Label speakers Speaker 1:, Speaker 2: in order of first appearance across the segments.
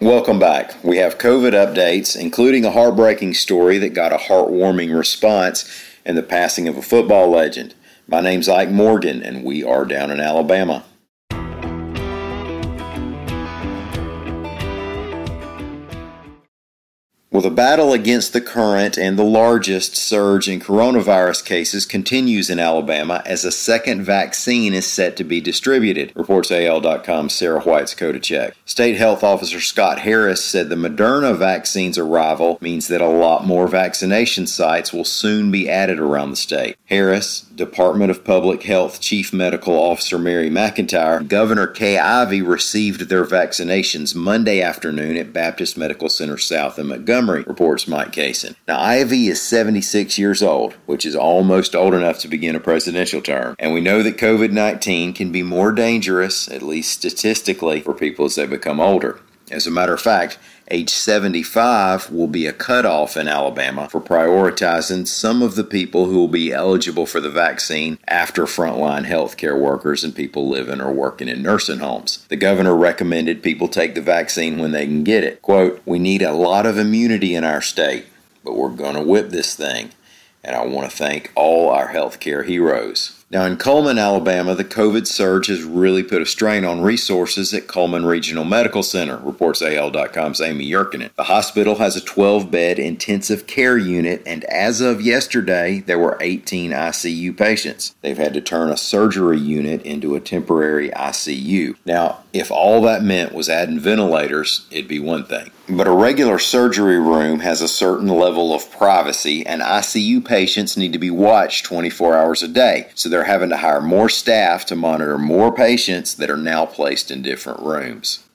Speaker 1: Welcome back. We have COVID updates, including a heartbreaking story that got a heartwarming response and the passing of a football legend. My name's Ike Morgan, and we are down in Alabama. Well, the battle against the current and the largest surge in coronavirus cases continues in Alabama as a second vaccine is set to be distributed, reports AL.com's Sarah White's Check. State Health Officer Scott Harris said the Moderna vaccine's arrival means that a lot more vaccination sites will soon be added around the state. Harris, Department of Public Health Chief Medical Officer Mary McIntyre, Governor Kay Ivey received their vaccinations Monday afternoon at Baptist Medical Center South in Montgomery, reports Mike Cason. Now, Ivey is 76 years old, which is almost old enough to begin a presidential term, and we know that COVID 19 can be more dangerous, at least statistically, for people as they become older. As a matter of fact, age 75 will be a cutoff in Alabama for prioritizing some of the people who will be eligible for the vaccine after frontline healthcare workers and people living or working in nursing homes. The governor recommended people take the vaccine when they can get it. Quote, We need a lot of immunity in our state, but we're going to whip this thing. And I want to thank all our healthcare heroes. Now, in Cullman, Alabama, the COVID surge has really put a strain on resources at Cullman Regional Medical Center, reports AL.com's Amy Yurkanin. The hospital has a 12 bed intensive care unit, and as of yesterday, there were 18 ICU patients. They've had to turn a surgery unit into a temporary ICU. Now, if all that meant was adding ventilators, it'd be one thing. But a regular surgery room has a certain level of privacy, and ICU patients need to be watched 24 hours a day. So they're having to hire more staff to monitor more patients that are now placed in different rooms.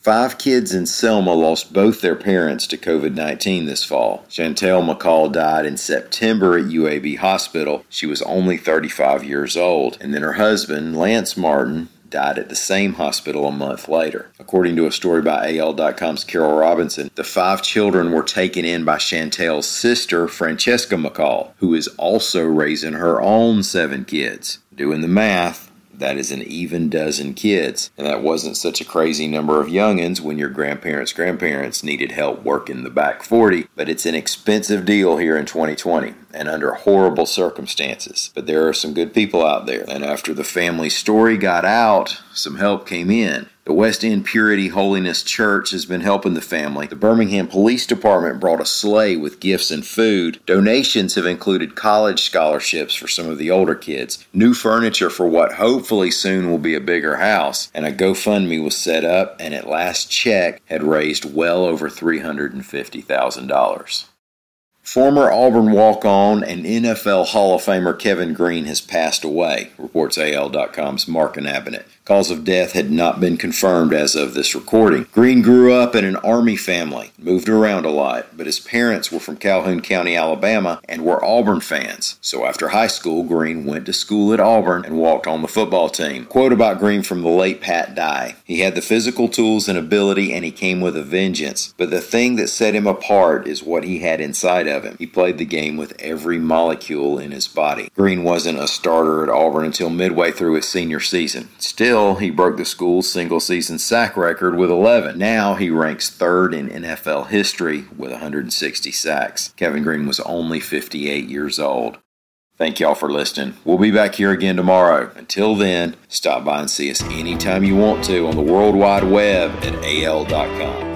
Speaker 1: Five kids in Selma lost both their parents to COVID 19 this fall. Chantel McCall died in September at UAB Hospital. She was only 35 years old. And then her husband, Lance Martin, died at the same hospital a month later. According to a story by AL.com's Carol Robinson, the five children were taken in by Chantel's sister, Francesca McCall, who is also raising her own seven kids. Doing the math, that is an even dozen kids. And that wasn't such a crazy number of youngins when your grandparents' grandparents needed help working the back 40. But it's an expensive deal here in 2020 and under horrible circumstances. But there are some good people out there. And after the family story got out, some help came in. The West End Purity Holiness Church has been helping the family. The Birmingham Police Department brought a sleigh with gifts and food. Donations have included college scholarships for some of the older kids, new furniture for what hopefully soon will be a bigger house, and a GoFundMe was set up and at last check had raised well over $350,000. Former Auburn walk on and NFL Hall of Famer Kevin Greene has passed away, reports AL.com's Mark Inabinett. Cause of death had not been confirmed as of this recording. Greene grew up in an Army family, moved around a lot, but his parents were from Calhoun County, Alabama, and were Auburn fans. So after high school, Greene went to school at Auburn and walked on the football team. Quote about Greene from the late Pat Dye He had the physical tools and ability, and he came with a vengeance. But the thing that set him apart is what he had inside of him. He played the game with every molecule in his body. Greene wasn't a starter at Auburn until midway through his senior season. Still, he broke the school's single season sack record with 11. Now he ranks third in NFL history with 160 sacks. Kevin Greene was only 58 years old. Thank y'all for listening. We'll be back here again tomorrow. Until then, stop by and see us anytime you want to on the World Wide Web at al.com.